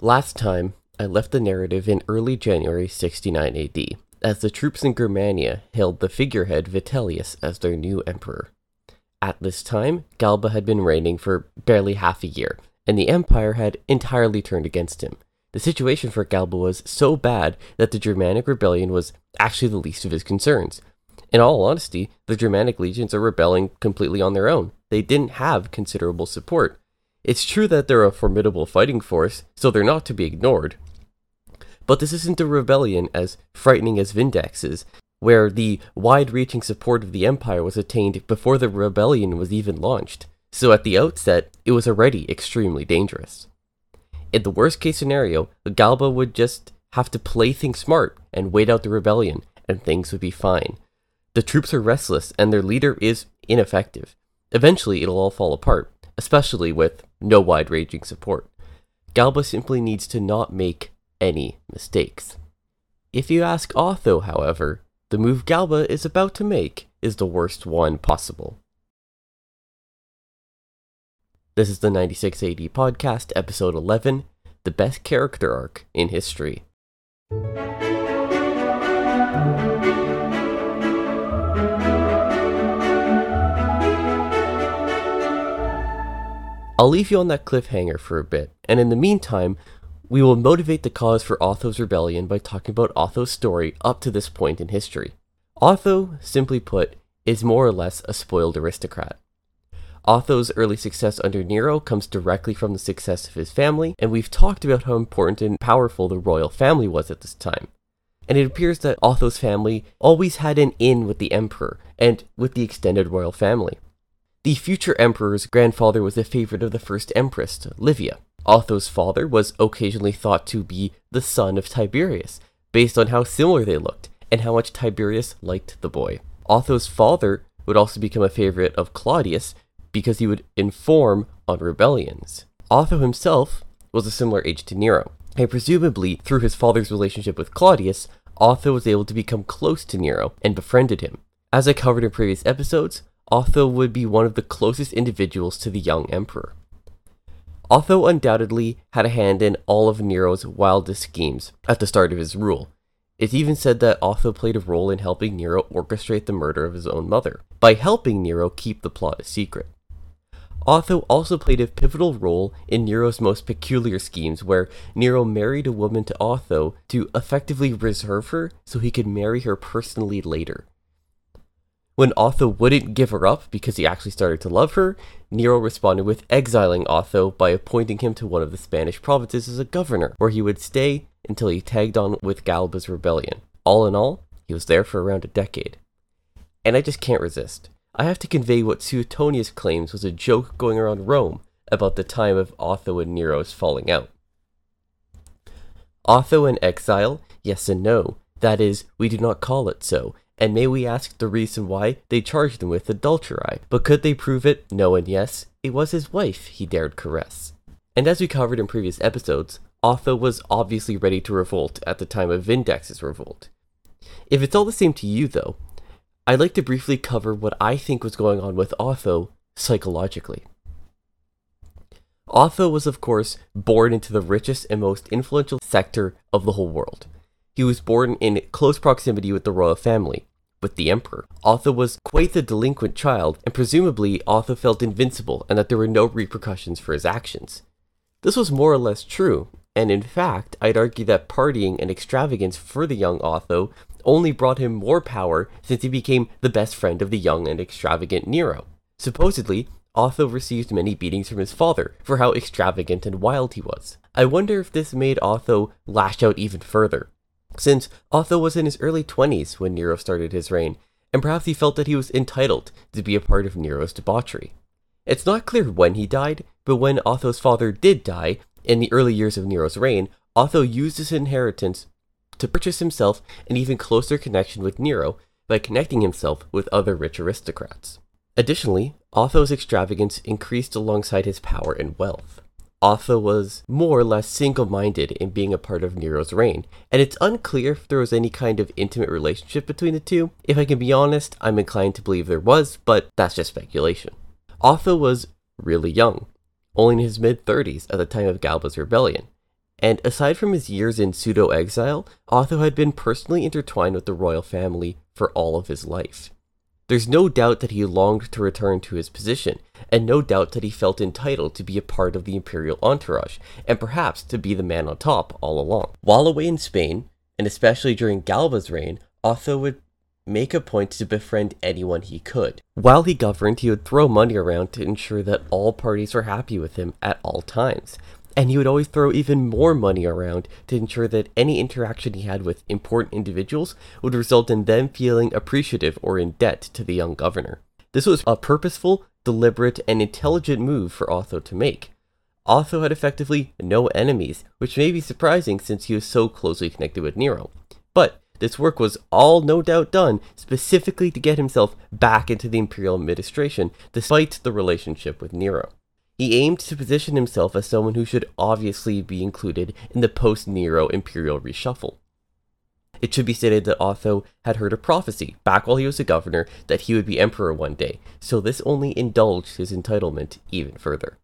Last time, I left the narrative in early January 69 AD, as the troops in Germania hailed the figurehead Vitellius as their new emperor. At this time, Galba had been reigning for barely half a year, and the empire had entirely turned against him. The situation for Galba was so bad that the Germanic rebellion was actually the least of his concerns. In all honesty, the Germanic legions are rebelling completely on their own. They didn't have considerable support. It's true that they're a formidable fighting force, so they're not to be ignored. But this isn't a rebellion as frightening as Vindex's, where the wide reaching support of the Empire was attained before the rebellion was even launched. So at the outset, it was already extremely dangerous. In the worst case scenario, Galba would just have to play things smart and wait out the rebellion, and things would be fine. The troops are restless, and their leader is ineffective. Eventually, it'll all fall apart, especially with no wide ranging support. Galba simply needs to not make any mistakes. If you ask Otho, however, the move Galba is about to make is the worst one possible. This is the 96 AD podcast, episode 11 The Best Character Arc in History. I'll leave you on that cliffhanger for a bit, and in the meantime, we will motivate the cause for Otho's rebellion by talking about Otho's story up to this point in history. Otho, simply put, is more or less a spoiled aristocrat. Otho's early success under Nero comes directly from the success of his family, and we've talked about how important and powerful the royal family was at this time. And it appears that Otho's family always had an in with the emperor and with the extended royal family. The future emperor's grandfather was a favorite of the first empress, Livia. Otho's father was occasionally thought to be the son of Tiberius, based on how similar they looked and how much Tiberius liked the boy. Otho's father would also become a favorite of Claudius because he would inform on rebellions. Otho himself was a similar age to Nero, and presumably through his father's relationship with Claudius, Otho was able to become close to Nero and befriended him. As I covered in previous episodes, Otho would be one of the closest individuals to the young emperor. Otho undoubtedly had a hand in all of Nero's wildest schemes at the start of his rule. It's even said that Otho played a role in helping Nero orchestrate the murder of his own mother, by helping Nero keep the plot a secret. Otho also played a pivotal role in Nero's most peculiar schemes, where Nero married a woman to Otho to effectively reserve her so he could marry her personally later. When Otho wouldn't give her up because he actually started to love her, Nero responded with exiling Otho by appointing him to one of the Spanish provinces as a governor, where he would stay until he tagged on with Galba's rebellion. All in all, he was there for around a decade. And I just can't resist. I have to convey what Suetonius claims was a joke going around Rome about the time of Otho and Nero's falling out. Otho in exile? Yes and no. That is, we do not call it so, and may we ask the reason why they charged him with adultery? But could they prove it? No and yes, it was his wife he dared caress. And as we covered in previous episodes, Otho was obviously ready to revolt at the time of Vindex's revolt. If it's all the same to you, though, I'd like to briefly cover what I think was going on with Otho psychologically. Otho was, of course, born into the richest and most influential sector of the whole world. He was born in close proximity with the royal family, with the emperor. Otho was quite the delinquent child, and presumably Otho felt invincible and that there were no repercussions for his actions. This was more or less true, and in fact, I'd argue that partying and extravagance for the young Otho only brought him more power since he became the best friend of the young and extravagant Nero. Supposedly, Otho received many beatings from his father for how extravagant and wild he was. I wonder if this made Otho lash out even further, since Otho was in his early 20s when Nero started his reign, and perhaps he felt that he was entitled to be a part of Nero's debauchery. It's not clear when he died, but when Otho's father did die, in the early years of Nero's reign, Otho used his inheritance to purchase himself an even closer connection with Nero by connecting himself with other rich aristocrats. Additionally, Otho's extravagance increased alongside his power and wealth. Otho was more or less single minded in being a part of Nero's reign, and it's unclear if there was any kind of intimate relationship between the two. If I can be honest, I'm inclined to believe there was, but that's just speculation. Otho was really young, only in his mid 30s at the time of Galba's rebellion, and aside from his years in pseudo exile, Otho had been personally intertwined with the royal family for all of his life. There's no doubt that he longed to return to his position, and no doubt that he felt entitled to be a part of the imperial entourage, and perhaps to be the man on top all along. While away in Spain, and especially during Galba's reign, Otho would make a point to befriend anyone he could. While he governed, he would throw money around to ensure that all parties were happy with him at all times and he would always throw even more money around to ensure that any interaction he had with important individuals would result in them feeling appreciative or in debt to the young governor. This was a purposeful, deliberate, and intelligent move for Otho to make. Otho had effectively no enemies, which may be surprising since he was so closely connected with Nero. But this work was all no doubt done specifically to get himself back into the imperial administration, despite the relationship with Nero. He aimed to position himself as someone who should obviously be included in the post Nero imperial reshuffle. It should be stated that Otho had heard a prophecy back while he was a governor that he would be emperor one day, so this only indulged his entitlement even further.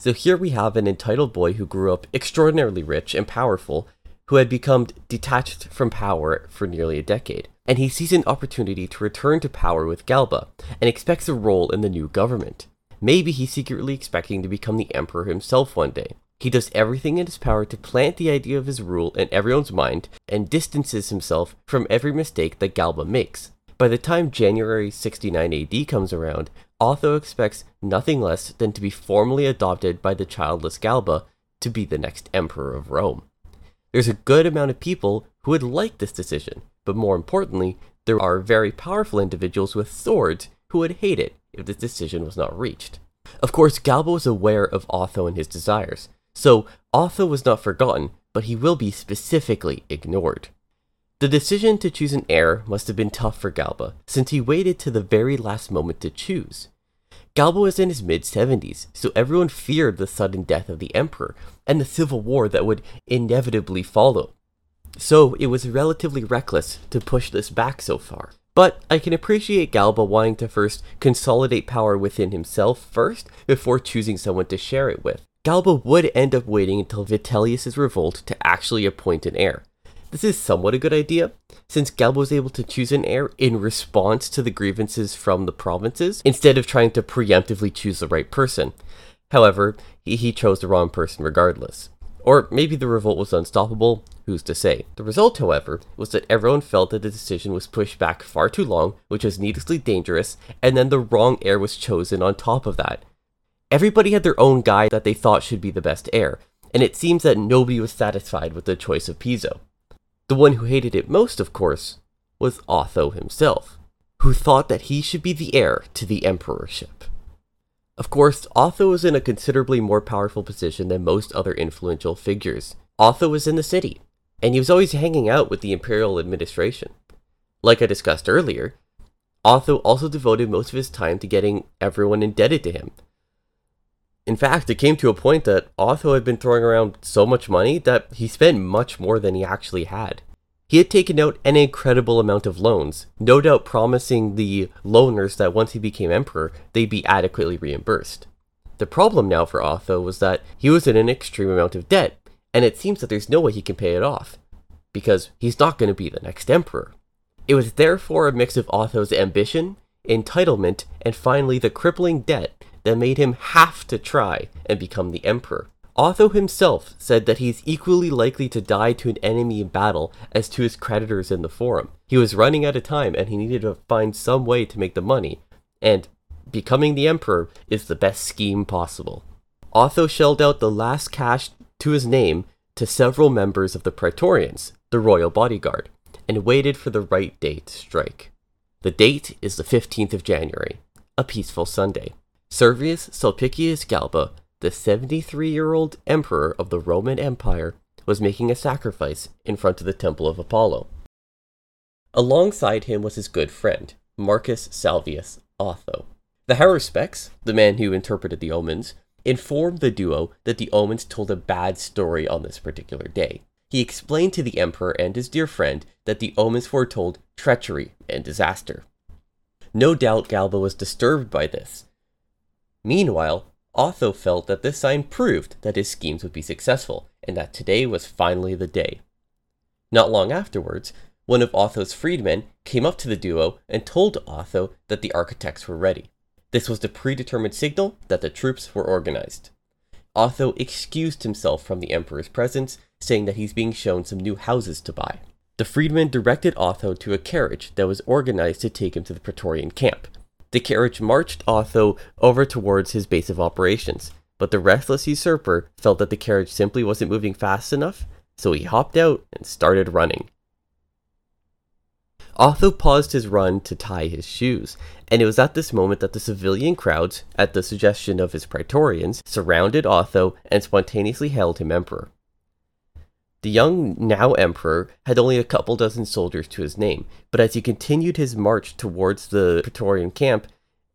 So here we have an entitled boy who grew up extraordinarily rich and powerful, who had become detached from power for nearly a decade, and he sees an opportunity to return to power with Galba and expects a role in the new government. Maybe he's secretly expecting to become the emperor himself one day. He does everything in his power to plant the idea of his rule in everyone's mind and distances himself from every mistake that Galba makes. By the time January 69 AD comes around, Otho expects nothing less than to be formally adopted by the childless Galba to be the next emperor of Rome. There's a good amount of people who would like this decision, but more importantly, there are very powerful individuals with swords who would hate it if this decision was not reached. Of course, Galba was aware of Otho and his desires, so Otho was not forgotten, but he will be specifically ignored. The decision to choose an heir must have been tough for Galba, since he waited to the very last moment to choose. Galba was in his mid 70s, so everyone feared the sudden death of the emperor and the civil war that would inevitably follow. So it was relatively reckless to push this back so far. But I can appreciate Galba wanting to first consolidate power within himself first before choosing someone to share it with. Galba would end up waiting until Vitellius' revolt to actually appoint an heir. This is somewhat a good idea, since Galba was able to choose an heir in response to the grievances from the provinces, instead of trying to preemptively choose the right person. However, he, he chose the wrong person regardless. Or maybe the revolt was unstoppable, who's to say? The result, however, was that everyone felt that the decision was pushed back far too long, which was needlessly dangerous, and then the wrong heir was chosen on top of that. Everybody had their own guy that they thought should be the best heir, and it seems that nobody was satisfied with the choice of Piso. The one who hated it most, of course, was Otho himself, who thought that he should be the heir to the emperorship. Of course, Otho was in a considerably more powerful position than most other influential figures. Otho was in the city, and he was always hanging out with the imperial administration. Like I discussed earlier, Otho also devoted most of his time to getting everyone indebted to him. In fact, it came to a point that Otho had been throwing around so much money that he spent much more than he actually had. He had taken out an incredible amount of loans, no doubt promising the loaners that once he became emperor, they'd be adequately reimbursed. The problem now for Otho was that he was in an extreme amount of debt, and it seems that there's no way he can pay it off, because he's not going to be the next emperor. It was therefore a mix of Otho's ambition, entitlement, and finally the crippling debt that made him have to try and become the emperor. Otho himself said that he's equally likely to die to an enemy in battle as to his creditors in the forum. He was running out of time and he needed to find some way to make the money, and becoming the emperor is the best scheme possible. Otho shelled out the last cash to his name to several members of the Praetorians, the royal bodyguard, and waited for the right date to strike. The date is the 15th of January, a peaceful Sunday. Servius Sulpicius Galba the 73 year old emperor of the Roman Empire was making a sacrifice in front of the Temple of Apollo. Alongside him was his good friend, Marcus Salvius Otho. The Haruspex, the man who interpreted the omens, informed the duo that the omens told a bad story on this particular day. He explained to the emperor and his dear friend that the omens foretold treachery and disaster. No doubt Galba was disturbed by this. Meanwhile, Otho felt that this sign proved that his schemes would be successful, and that today was finally the day. Not long afterwards, one of Otho's freedmen came up to the duo and told Otho that the architects were ready. This was the predetermined signal that the troops were organized. Otho excused himself from the emperor's presence, saying that he's being shown some new houses to buy. The freedman directed Otho to a carriage that was organized to take him to the Praetorian camp. The carriage marched Otho over towards his base of operations, but the restless usurper felt that the carriage simply wasn't moving fast enough, so he hopped out and started running. Otho paused his run to tie his shoes, and it was at this moment that the civilian crowds, at the suggestion of his praetorians, surrounded Otho and spontaneously hailed him emperor. The young now emperor had only a couple dozen soldiers to his name, but as he continued his march towards the praetorian camp,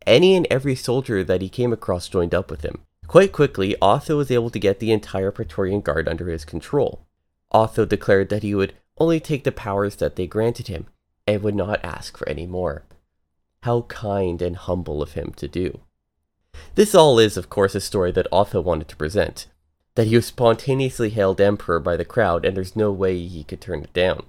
any and every soldier that he came across joined up with him. Quite quickly, Otho was able to get the entire praetorian guard under his control. Otho declared that he would only take the powers that they granted him, and would not ask for any more. How kind and humble of him to do. This all is, of course, a story that Otho wanted to present. That he was spontaneously hailed emperor by the crowd, and there's no way he could turn it down.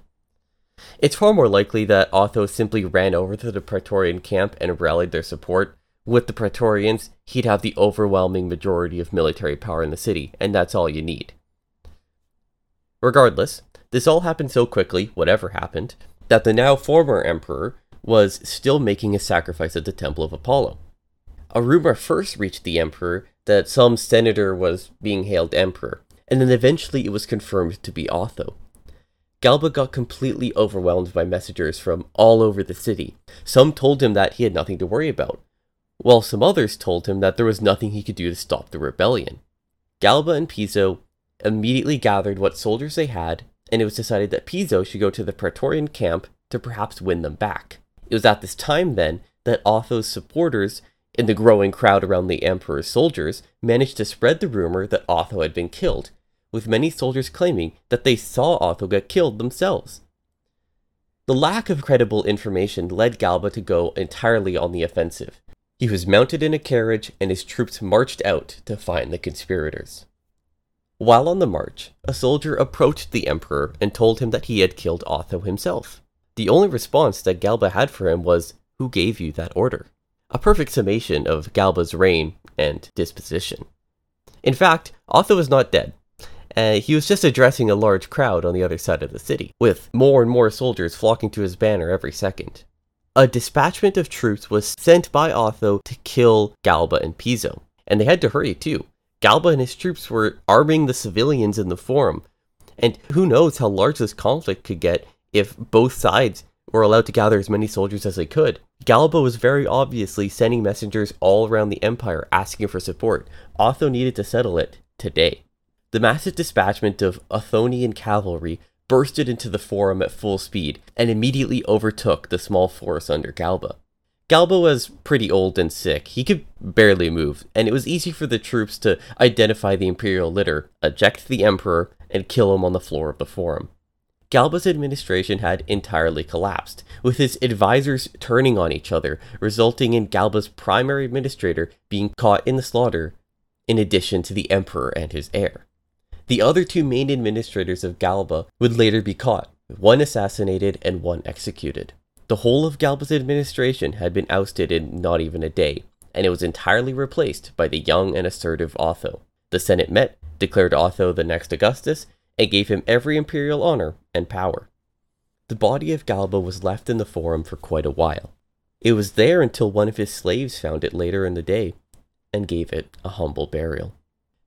It's far more likely that Otho simply ran over to the Praetorian camp and rallied their support. With the Praetorians, he'd have the overwhelming majority of military power in the city, and that's all you need. Regardless, this all happened so quickly, whatever happened, that the now former emperor was still making a sacrifice at the Temple of Apollo. A rumor first reached the emperor that some senator was being hailed emperor, and then eventually it was confirmed to be Otho. Galba got completely overwhelmed by messengers from all over the city. Some told him that he had nothing to worry about, while some others told him that there was nothing he could do to stop the rebellion. Galba and Piso immediately gathered what soldiers they had and it was decided that Piso should go to the Praetorian camp to perhaps win them back. It was at this time then that Otho's supporters, in the growing crowd around the emperor's soldiers, managed to spread the rumor that Otho had been killed, with many soldiers claiming that they saw Otho get killed themselves. The lack of credible information led Galba to go entirely on the offensive. He was mounted in a carriage and his troops marched out to find the conspirators. While on the march, a soldier approached the emperor and told him that he had killed Otho himself. The only response that Galba had for him was, Who gave you that order? A perfect summation of Galba's reign and disposition. In fact, Otho was not dead. Uh, he was just addressing a large crowd on the other side of the city, with more and more soldiers flocking to his banner every second. A dispatchment of troops was sent by Otho to kill Galba and Piso, and they had to hurry too. Galba and his troops were arming the civilians in the forum. And who knows how large this conflict could get if both sides were allowed to gather as many soldiers as they could. Galba was very obviously sending messengers all around the empire asking for support. Otho needed to settle it today. The massive dispatchment of Othonian cavalry bursted into the forum at full speed and immediately overtook the small force under Galba. Galba was pretty old and sick. He could barely move, and it was easy for the troops to identify the imperial litter, eject the emperor, and kill him on the floor of the forum. Galba's administration had entirely collapsed, with his advisors turning on each other, resulting in Galba's primary administrator being caught in the slaughter, in addition to the emperor and his heir. The other two main administrators of Galba would later be caught, one assassinated and one executed. The whole of Galba's administration had been ousted in not even a day, and it was entirely replaced by the young and assertive Otho. The Senate met, declared Otho the next Augustus, and gave him every imperial honor and power. The body of Galba was left in the forum for quite a while. It was there until one of his slaves found it later in the day and gave it a humble burial.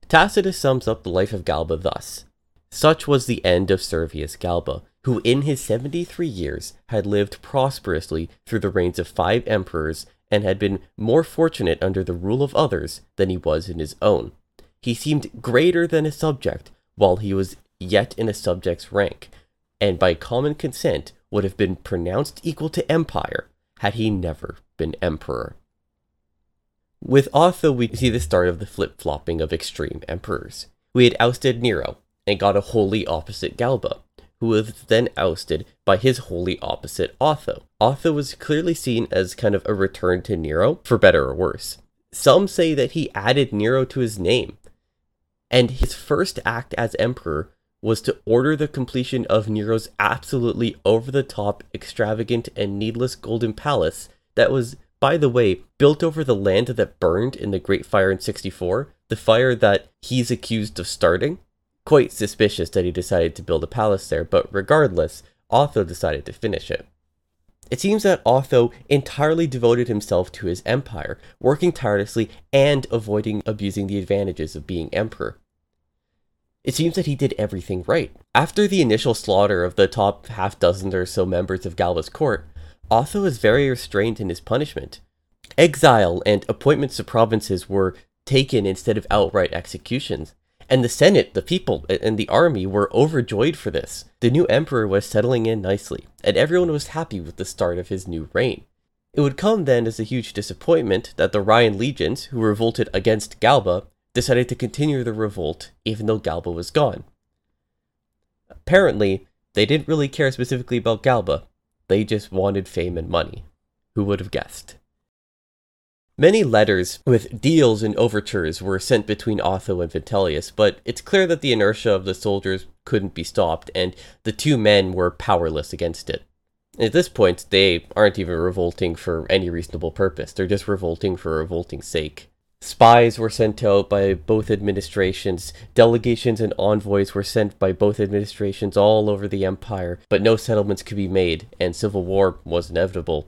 Tacitus sums up the life of Galba thus Such was the end of Servius Galba, who in his 73 years had lived prosperously through the reigns of five emperors and had been more fortunate under the rule of others than he was in his own. He seemed greater than a subject while he was yet in a subject's rank, and by common consent would have been pronounced equal to empire had he never been emperor. With Otho, we see the start of the flip flopping of extreme emperors. We had ousted Nero and got a wholly opposite Galba who was then ousted by his wholly opposite Otho. Otho was clearly seen as kind of a return to Nero, for better or worse. Some say that he added Nero to his name. and his first act as emperor was to order the completion of Nero's absolutely over the top, extravagant, and needless golden palace that was, by the way, built over the land that burned in the Great Fire in 64, the fire that he's accused of starting. Quite suspicious that he decided to build a palace there, but regardless, Otho decided to finish it. It seems that Otho entirely devoted himself to his empire, working tirelessly and avoiding abusing the advantages of being emperor. It seems that he did everything right. After the initial slaughter of the top half dozen or so members of Galba's court, Otho was very restrained in his punishment. Exile and appointments to provinces were taken instead of outright executions. And the Senate, the people, and the army were overjoyed for this. The new emperor was settling in nicely, and everyone was happy with the start of his new reign. It would come then as a huge disappointment that the Rhine legions, who revolted against Galba, decided to continue the revolt even though Galba was gone. Apparently, they didn't really care specifically about Galba, they just wanted fame and money. Who would have guessed? Many letters with deals and overtures were sent between Otho and Vitellius, but it's clear that the inertia of the soldiers couldn't be stopped, and the two men were powerless against it. At this point, they aren't even revolting for any reasonable purpose, they're just revolting for revolting's sake. Spies were sent out by both administrations, delegations and envoys were sent by both administrations all over the empire, but no settlements could be made, and civil war was inevitable.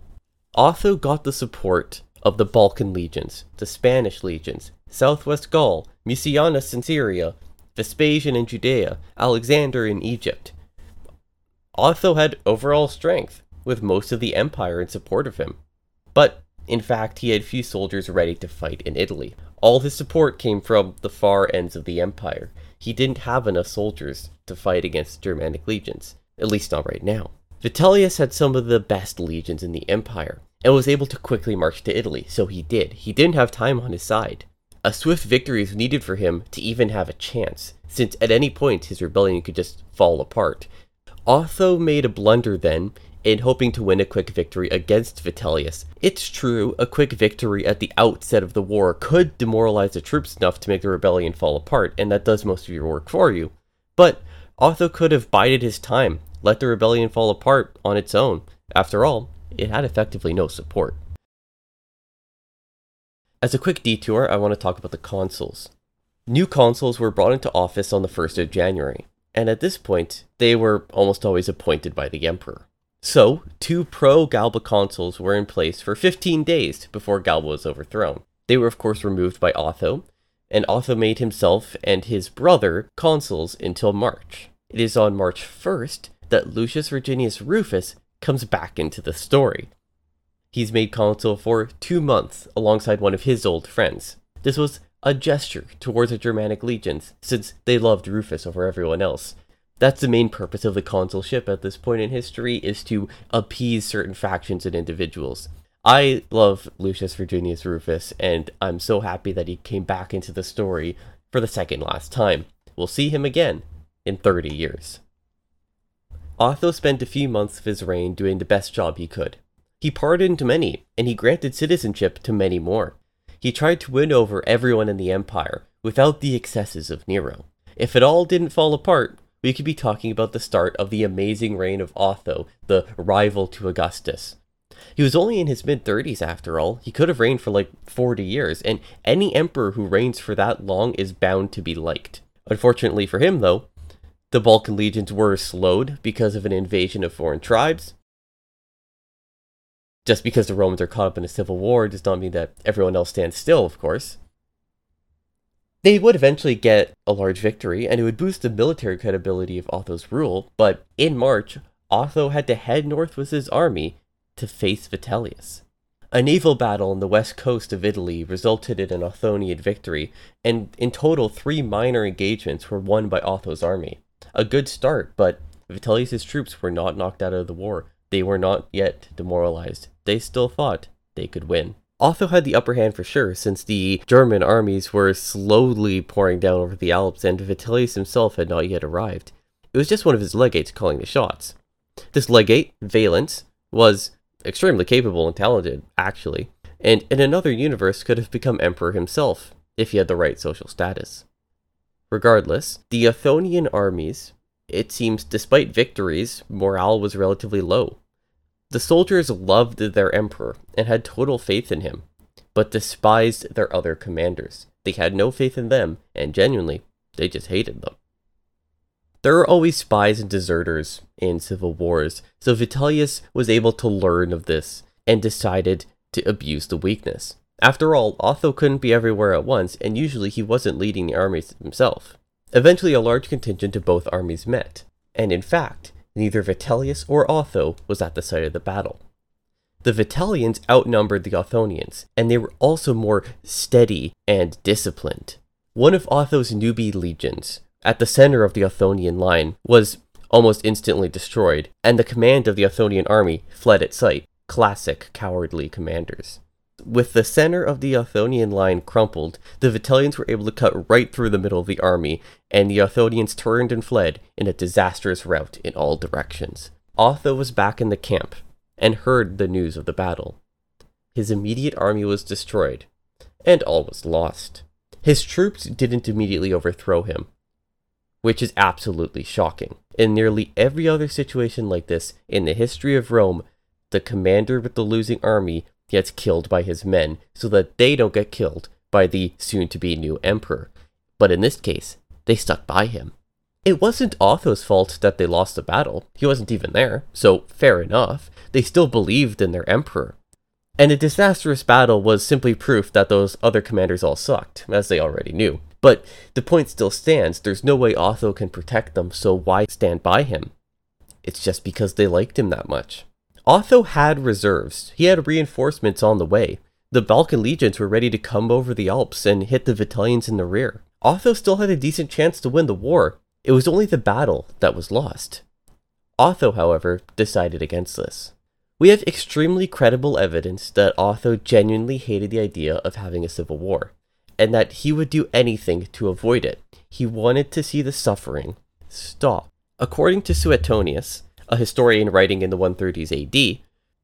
Otho got the support of the Balkan legions, the Spanish legions, Southwest Gaul, Mucianus in Syria, Vespasian in Judea, Alexander in Egypt. Otho had overall strength, with most of the empire in support of him. But, in fact, he had few soldiers ready to fight in Italy. All his support came from the far ends of the empire. He didn't have enough soldiers to fight against Germanic legions, at least not right now. Vitellius had some of the best legions in the empire, and was able to quickly march to Italy, so he did. He didn't have time on his side. A swift victory was needed for him to even have a chance, since at any point his rebellion could just fall apart. Otho made a blunder then in hoping to win a quick victory against Vitellius. It's true, a quick victory at the outset of the war could demoralize the troops enough to make the rebellion fall apart, and that does most of your work for you. But Otho could have bided his time, let the rebellion fall apart on its own. After all, it had effectively no support. As a quick detour, I want to talk about the consuls. New consuls were brought into office on the 1st of January, and at this point, they were almost always appointed by the emperor. So, two pro Galba consuls were in place for 15 days before Galba was overthrown. They were, of course, removed by Otho, and Otho made himself and his brother consuls until March. It is on March 1st that Lucius Virginius Rufus comes back into the story. He's made consul for two months alongside one of his old friends. This was a gesture towards the Germanic legions, since they loved Rufus over everyone else. That's the main purpose of the consulship at this point in history, is to appease certain factions and individuals. I love Lucius Virginius Rufus, and I'm so happy that he came back into the story for the second last time. We'll see him again in 30 years. Otho spent a few months of his reign doing the best job he could. He pardoned many, and he granted citizenship to many more. He tried to win over everyone in the empire, without the excesses of Nero. If it all didn't fall apart, we could be talking about the start of the amazing reign of Otho, the rival to Augustus. He was only in his mid 30s after all. He could have reigned for like 40 years, and any emperor who reigns for that long is bound to be liked. Unfortunately for him, though, the Balkan legions were slowed because of an invasion of foreign tribes. Just because the Romans are caught up in a civil war does not mean that everyone else stands still, of course. They would eventually get a large victory, and it would boost the military credibility of Otho's rule, but in March, Otho had to head north with his army to face Vitellius. A naval battle on the west coast of Italy resulted in an Othonian victory, and in total, three minor engagements were won by Otho's army a good start, but Vitellius' troops were not knocked out of the war. They were not yet demoralized. They still thought they could win. Otho had the upper hand for sure, since the German armies were slowly pouring down over the Alps and Vitellius himself had not yet arrived. It was just one of his legates calling the shots. This legate, Valens, was extremely capable and talented, actually, and in another universe could have become emperor himself if he had the right social status. Regardless, the Othonian armies, it seems despite victories, morale was relatively low. The soldiers loved their emperor and had total faith in him, but despised their other commanders. They had no faith in them, and genuinely, they just hated them. There are always spies and deserters in civil wars, so Vitellius was able to learn of this and decided to abuse the weakness. After all, Otho couldn't be everywhere at once, and usually he wasn't leading the armies himself. Eventually, a large contingent of both armies met, and in fact, neither Vitellius or Otho was at the site of the battle. The Vitellians outnumbered the Othonians, and they were also more steady and disciplined. One of Otho's newbie legions, at the center of the Othonian line, was almost instantly destroyed, and the command of the Othonian army fled at sight. Classic cowardly commanders. With the center of the Othonian line crumpled, the Vitellians were able to cut right through the middle of the army, and the Othonians turned and fled in a disastrous rout in all directions. Otho was back in the camp and heard the news of the battle. His immediate army was destroyed, and all was lost. His troops didn't immediately overthrow him, which is absolutely shocking. In nearly every other situation like this in the history of Rome, the commander with the losing army gets killed by his men so that they don't get killed by the soon to be new emperor. But in this case, they stuck by him. It wasn't Otho's fault that they lost the battle. He wasn't even there, so fair enough. They still believed in their emperor. And a disastrous battle was simply proof that those other commanders all sucked, as they already knew. But the point still stands there's no way Otho can protect them, so why stand by him? It's just because they liked him that much. Otho had reserves. He had reinforcements on the way. The Balkan legions were ready to come over the Alps and hit the Vitellians in the rear. Otho still had a decent chance to win the war. It was only the battle that was lost. Otho, however, decided against this. We have extremely credible evidence that Otho genuinely hated the idea of having a civil war, and that he would do anything to avoid it. He wanted to see the suffering stop. According to Suetonius, a historian writing in the 130s AD,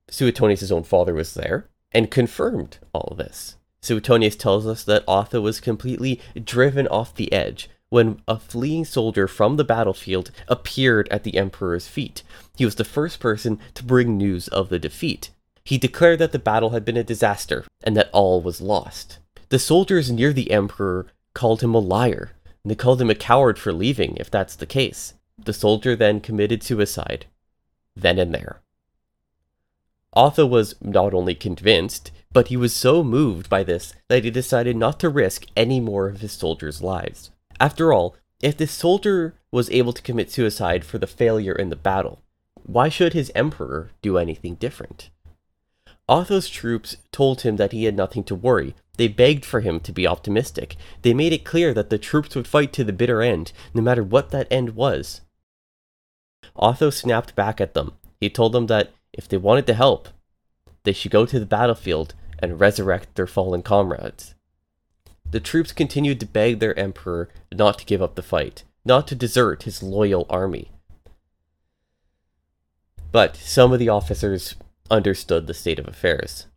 Suetonius' own father was there and confirmed all this. Suetonius tells us that Otho was completely driven off the edge when a fleeing soldier from the battlefield appeared at the emperor's feet. He was the first person to bring news of the defeat. He declared that the battle had been a disaster and that all was lost. The soldiers near the emperor called him a liar, and they called him a coward for leaving, if that's the case. The soldier then committed suicide then and there. Otho was not only convinced, but he was so moved by this that he decided not to risk any more of his soldiers' lives. After all, if this soldier was able to commit suicide for the failure in the battle, why should his emperor do anything different? Otho's troops told him that he had nothing to worry. They begged for him to be optimistic. They made it clear that the troops would fight to the bitter end, no matter what that end was. Otho snapped back at them. He told them that if they wanted to help, they should go to the battlefield and resurrect their fallen comrades. The troops continued to beg their emperor not to give up the fight, not to desert his loyal army. But some of the officers understood the state of affairs.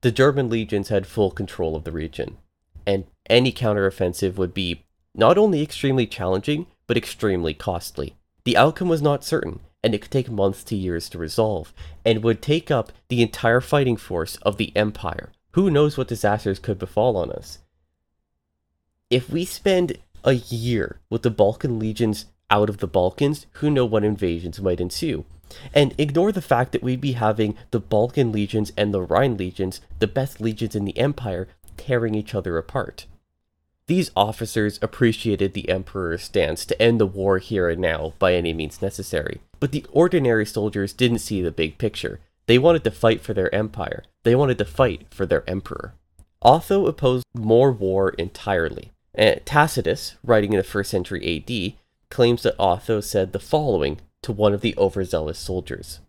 The German legions had full control of the region, and any counteroffensive would be not only extremely challenging, but extremely costly. The outcome was not certain, and it could take months to years to resolve, and would take up the entire fighting force of the Empire. Who knows what disasters could befall on us? If we spend a year with the Balkan legions out of the Balkans, who know what invasions might ensue? And ignore the fact that we'd be having the Balkan legions and the Rhine legions, the best legions in the Empire, tearing each other apart. These officers appreciated the Emperor's stance to end the war here and now by any means necessary, but the ordinary soldiers didn't see the big picture. They wanted to fight for their empire. They wanted to fight for their emperor. Otho opposed more war entirely. And Tacitus, writing in the 1st century AD, claims that Otho said the following to one of the overzealous soldiers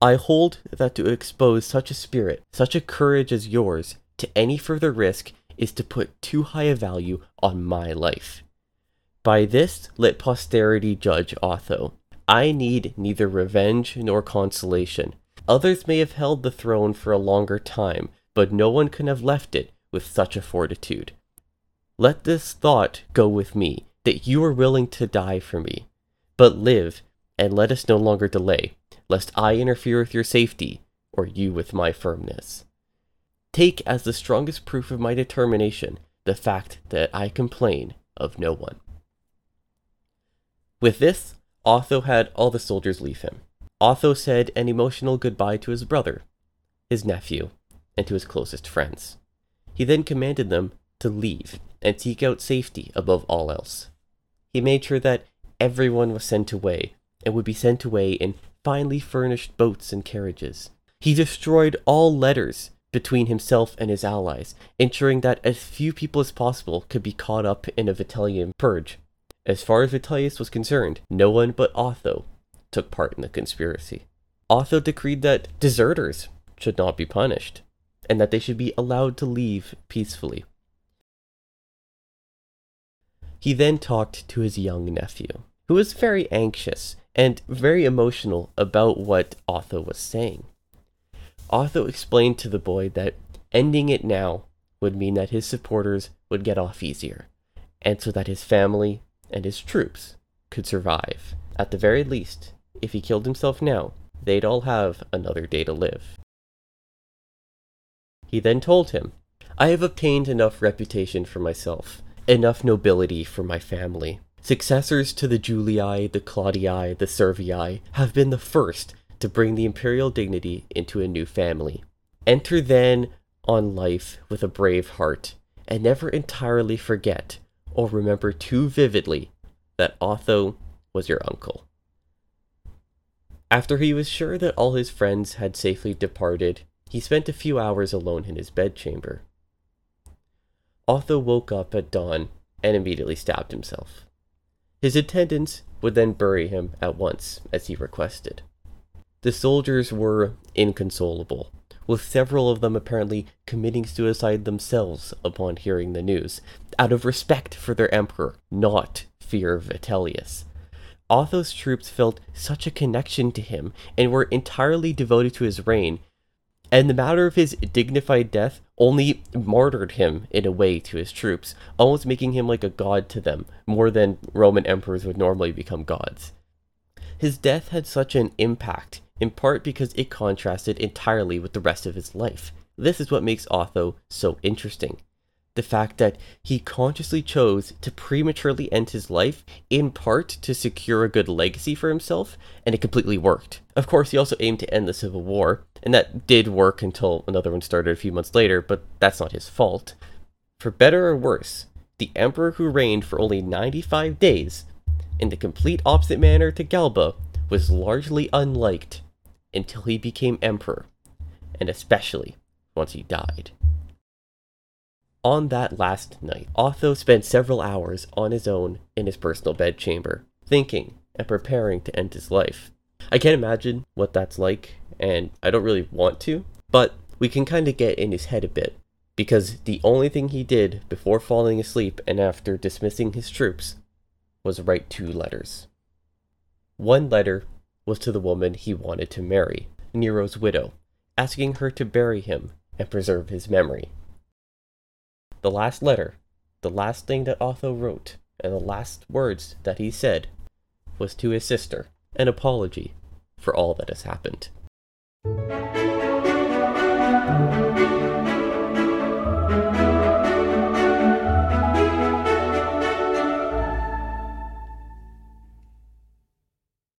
I hold that to expose such a spirit, such a courage as yours, to any further risk is to put too high a value on my life. By this let posterity judge Otho. I need neither revenge nor consolation. Others may have held the throne for a longer time, but no one can have left it with such a fortitude. Let this thought go with me, that you are willing to die for me. But live, and let us no longer delay, lest I interfere with your safety, or you with my firmness. Take as the strongest proof of my determination the fact that I complain of no one. With this, Otho had all the soldiers leave him. Otho said an emotional goodbye to his brother, his nephew, and to his closest friends. He then commanded them to leave and seek out safety above all else. He made sure that everyone was sent away and would be sent away in finely furnished boats and carriages. He destroyed all letters between himself and his allies, ensuring that as few people as possible could be caught up in a Vitellian purge. As far as Vitellius was concerned, no one but Otho took part in the conspiracy. Otho decreed that deserters should not be punished, and that they should be allowed to leave peacefully. He then talked to his young nephew, who was very anxious and very emotional about what Otho was saying. Otho explained to the boy that ending it now would mean that his supporters would get off easier, and so that his family and his troops could survive. At the very least, if he killed himself now, they'd all have another day to live. He then told him, I have obtained enough reputation for myself, enough nobility for my family. Successors to the Julii, the Claudii, the Servii have been the first to bring the imperial dignity into a new family. Enter then on life with a brave heart, and never entirely forget or remember too vividly that Otho was your uncle. After he was sure that all his friends had safely departed, he spent a few hours alone in his bedchamber. Otho woke up at dawn and immediately stabbed himself. His attendants would then bury him at once, as he requested. The soldiers were inconsolable, with several of them apparently committing suicide themselves upon hearing the news, out of respect for their emperor, not fear of Vitellius. Otho's troops felt such a connection to him and were entirely devoted to his reign, and the matter of his dignified death only martyred him in a way to his troops, almost making him like a god to them, more than Roman emperors would normally become gods. His death had such an impact, in part because it contrasted entirely with the rest of his life. This is what makes Otho so interesting the fact that he consciously chose to prematurely end his life in part to secure a good legacy for himself, and it completely worked. Of course, he also aimed to end the Civil War, and that did work until another one started a few months later, but that's not his fault. For better or worse, the emperor who reigned for only 95 days, in the complete opposite manner to Galba, was largely unliked until he became emperor, and especially once he died. On that last night, Otho spent several hours on his own in his personal bedchamber, thinking and preparing to end his life. I can't imagine what that's like, and I don't really want to, but we can kind of get in his head a bit, because the only thing he did before falling asleep and after dismissing his troops was write two letters. One letter was to the woman he wanted to marry, Nero's widow, asking her to bury him and preserve his memory the last letter, the last thing that Otho wrote, and the last words that he said was to his sister, an apology for all that has happened.